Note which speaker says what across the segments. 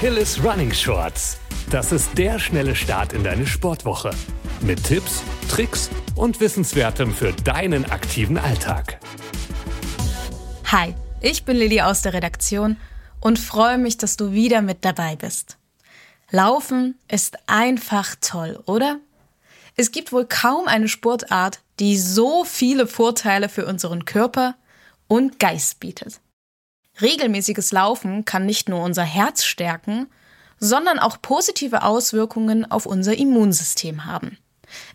Speaker 1: Achilles Running Shorts. Das ist der schnelle Start in deine Sportwoche. Mit Tipps, Tricks und Wissenswertem für deinen aktiven Alltag.
Speaker 2: Hi, ich bin Lilly aus der Redaktion und freue mich, dass du wieder mit dabei bist. Laufen ist einfach toll, oder? Es gibt wohl kaum eine Sportart, die so viele Vorteile für unseren Körper und Geist bietet. Regelmäßiges Laufen kann nicht nur unser Herz stärken, sondern auch positive Auswirkungen auf unser Immunsystem haben.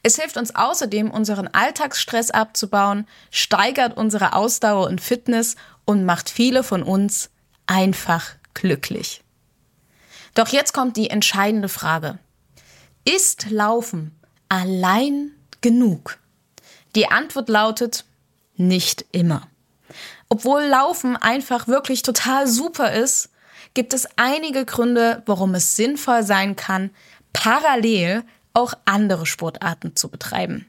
Speaker 2: Es hilft uns außerdem, unseren Alltagsstress abzubauen, steigert unsere Ausdauer und Fitness und macht viele von uns einfach glücklich. Doch jetzt kommt die entscheidende Frage. Ist Laufen allein genug? Die Antwort lautet nicht immer. Obwohl Laufen einfach wirklich total super ist, gibt es einige Gründe, warum es sinnvoll sein kann, parallel auch andere Sportarten zu betreiben.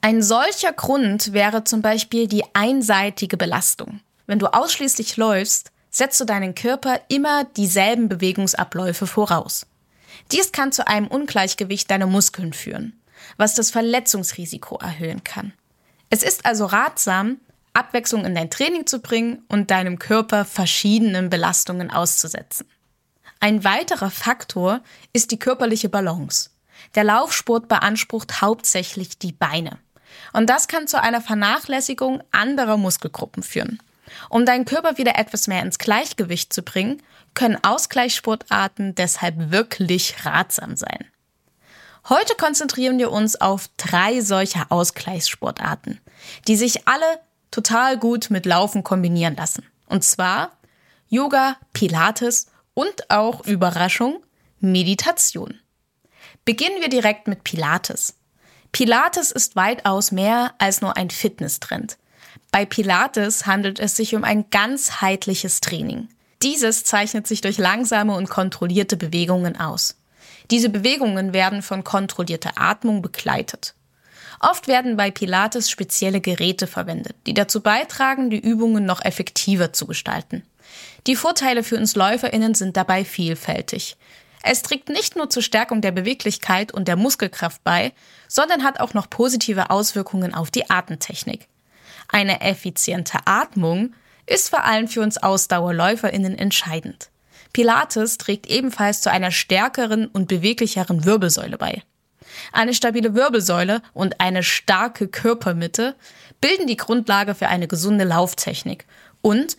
Speaker 2: Ein solcher Grund wäre zum Beispiel die einseitige Belastung. Wenn du ausschließlich läufst, setzt du deinen Körper immer dieselben Bewegungsabläufe voraus. Dies kann zu einem Ungleichgewicht deiner Muskeln führen, was das Verletzungsrisiko erhöhen kann. Es ist also ratsam, Abwechslung in dein Training zu bringen und deinem Körper verschiedenen Belastungen auszusetzen. Ein weiterer Faktor ist die körperliche Balance. Der Laufsport beansprucht hauptsächlich die Beine. Und das kann zu einer Vernachlässigung anderer Muskelgruppen führen. Um deinen Körper wieder etwas mehr ins Gleichgewicht zu bringen, können Ausgleichssportarten deshalb wirklich ratsam sein. Heute konzentrieren wir uns auf drei solcher Ausgleichssportarten, die sich alle total gut mit Laufen kombinieren lassen. Und zwar Yoga, Pilates und auch Überraschung, Meditation. Beginnen wir direkt mit Pilates. Pilates ist weitaus mehr als nur ein Fitnesstrend. Bei Pilates handelt es sich um ein ganzheitliches Training. Dieses zeichnet sich durch langsame und kontrollierte Bewegungen aus. Diese Bewegungen werden von kontrollierter Atmung begleitet. Oft werden bei Pilates spezielle Geräte verwendet, die dazu beitragen, die Übungen noch effektiver zu gestalten. Die Vorteile für uns Läuferinnen sind dabei vielfältig. Es trägt nicht nur zur Stärkung der Beweglichkeit und der Muskelkraft bei, sondern hat auch noch positive Auswirkungen auf die Atemtechnik. Eine effiziente Atmung ist vor allem für uns Ausdauerläuferinnen entscheidend. Pilates trägt ebenfalls zu einer stärkeren und beweglicheren Wirbelsäule bei. Eine stabile Wirbelsäule und eine starke Körpermitte bilden die Grundlage für eine gesunde Lauftechnik und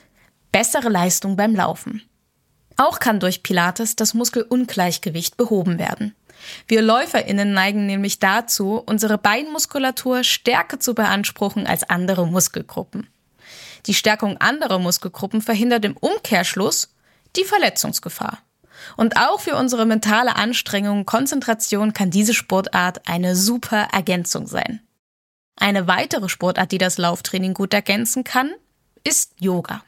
Speaker 2: bessere Leistung beim Laufen. Auch kann durch Pilates das Muskelungleichgewicht behoben werden. Wir Läuferinnen neigen nämlich dazu, unsere Beinmuskulatur stärker zu beanspruchen als andere Muskelgruppen. Die Stärkung anderer Muskelgruppen verhindert im Umkehrschluss die Verletzungsgefahr. Und auch für unsere mentale Anstrengung Konzentration kann diese Sportart eine super Ergänzung sein. Eine weitere Sportart, die das Lauftraining gut ergänzen kann, ist Yoga.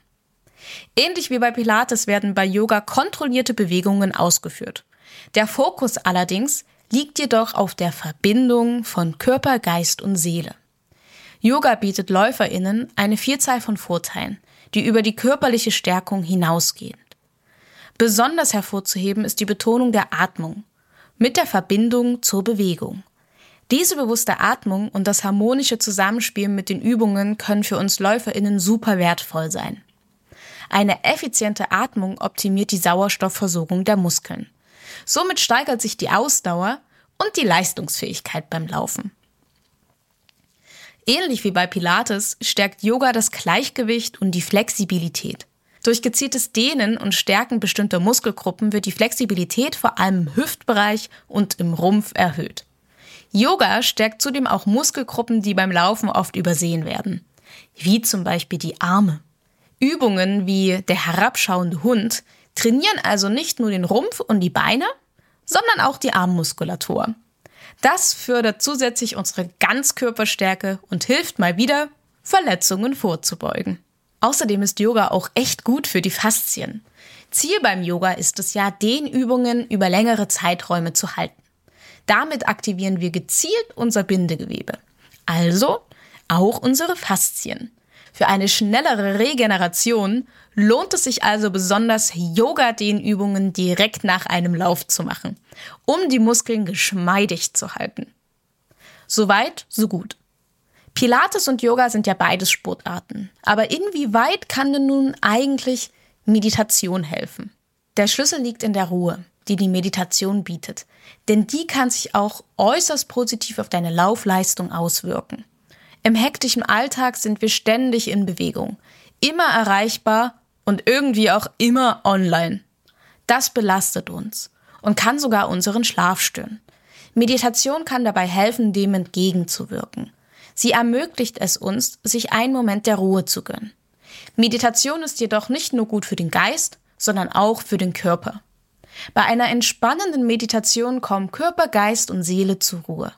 Speaker 2: Ähnlich wie bei Pilates werden bei Yoga kontrollierte Bewegungen ausgeführt. Der Fokus allerdings liegt jedoch auf der Verbindung von Körper, Geist und Seele. Yoga bietet Läuferinnen eine Vielzahl von Vorteilen, die über die körperliche Stärkung hinausgehen. Besonders hervorzuheben ist die Betonung der Atmung mit der Verbindung zur Bewegung. Diese bewusste Atmung und das harmonische Zusammenspiel mit den Übungen können für uns Läuferinnen super wertvoll sein. Eine effiziente Atmung optimiert die Sauerstoffversorgung der Muskeln. Somit steigert sich die Ausdauer und die Leistungsfähigkeit beim Laufen. Ähnlich wie bei Pilates stärkt Yoga das Gleichgewicht und die Flexibilität. Durch gezieltes Dehnen und Stärken bestimmter Muskelgruppen wird die Flexibilität vor allem im Hüftbereich und im Rumpf erhöht. Yoga stärkt zudem auch Muskelgruppen, die beim Laufen oft übersehen werden, wie zum Beispiel die Arme. Übungen wie der herabschauende Hund trainieren also nicht nur den Rumpf und die Beine, sondern auch die Armmuskulatur. Das fördert zusätzlich unsere Ganzkörperstärke und hilft mal wieder, Verletzungen vorzubeugen. Außerdem ist Yoga auch echt gut für die Faszien. Ziel beim Yoga ist es ja, den Übungen über längere Zeiträume zu halten. Damit aktivieren wir gezielt unser Bindegewebe. Also auch unsere Faszien. Für eine schnellere Regeneration lohnt es sich also besonders, Yoga-Dehnübungen direkt nach einem Lauf zu machen, um die Muskeln geschmeidig zu halten. Soweit, so gut. Pilates und Yoga sind ja beides Sportarten. Aber inwieweit kann denn nun eigentlich Meditation helfen? Der Schlüssel liegt in der Ruhe, die die Meditation bietet. Denn die kann sich auch äußerst positiv auf deine Laufleistung auswirken. Im hektischen Alltag sind wir ständig in Bewegung, immer erreichbar und irgendwie auch immer online. Das belastet uns und kann sogar unseren Schlaf stören. Meditation kann dabei helfen, dem entgegenzuwirken. Sie ermöglicht es uns, sich einen Moment der Ruhe zu gönnen. Meditation ist jedoch nicht nur gut für den Geist, sondern auch für den Körper. Bei einer entspannenden Meditation kommen Körper, Geist und Seele zur Ruhe.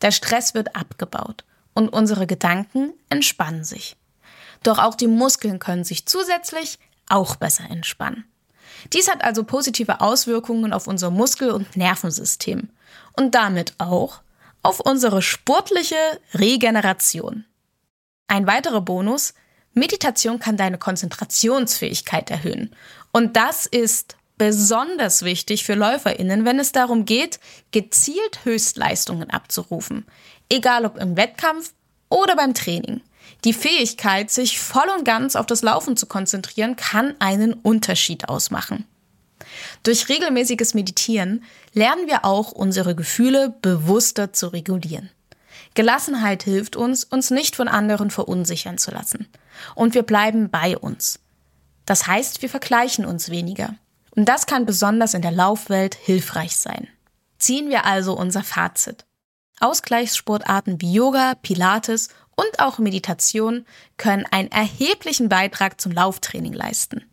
Speaker 2: Der Stress wird abgebaut und unsere Gedanken entspannen sich. Doch auch die Muskeln können sich zusätzlich auch besser entspannen. Dies hat also positive Auswirkungen auf unser Muskel- und Nervensystem und damit auch auf unsere sportliche Regeneration. Ein weiterer Bonus, Meditation kann deine Konzentrationsfähigkeit erhöhen. Und das ist besonders wichtig für Läuferinnen, wenn es darum geht, gezielt Höchstleistungen abzurufen, egal ob im Wettkampf oder beim Training. Die Fähigkeit, sich voll und ganz auf das Laufen zu konzentrieren, kann einen Unterschied ausmachen. Durch regelmäßiges Meditieren lernen wir auch, unsere Gefühle bewusster zu regulieren. Gelassenheit hilft uns, uns nicht von anderen verunsichern zu lassen. Und wir bleiben bei uns. Das heißt, wir vergleichen uns weniger. Und das kann besonders in der Laufwelt hilfreich sein. Ziehen wir also unser Fazit. Ausgleichssportarten wie Yoga, Pilates und auch Meditation können einen erheblichen Beitrag zum Lauftraining leisten.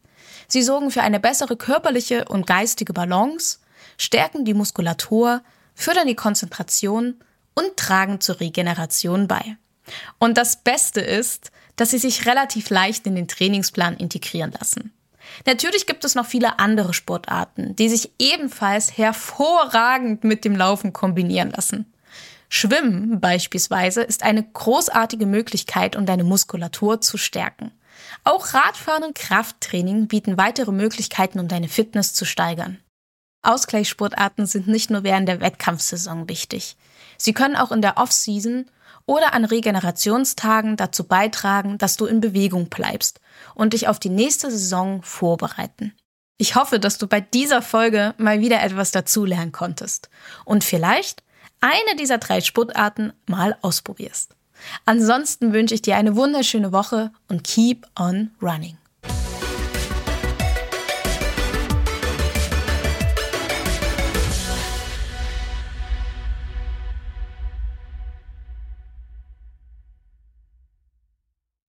Speaker 2: Sie sorgen für eine bessere körperliche und geistige Balance, stärken die Muskulatur, fördern die Konzentration und tragen zur Regeneration bei. Und das Beste ist, dass sie sich relativ leicht in den Trainingsplan integrieren lassen. Natürlich gibt es noch viele andere Sportarten, die sich ebenfalls hervorragend mit dem Laufen kombinieren lassen. Schwimmen beispielsweise ist eine großartige Möglichkeit, um deine Muskulatur zu stärken. Auch Radfahren und Krafttraining bieten weitere Möglichkeiten, um deine Fitness zu steigern. Ausgleichssportarten sind nicht nur während der Wettkampfsaison wichtig. Sie können auch in der Off-Season oder an Regenerationstagen dazu beitragen, dass du in Bewegung bleibst und dich auf die nächste Saison vorbereiten. Ich hoffe, dass du bei dieser Folge mal wieder etwas dazulernen konntest und vielleicht eine dieser drei Sportarten mal ausprobierst. Ansonsten wünsche ich dir eine wunderschöne Woche und keep on running.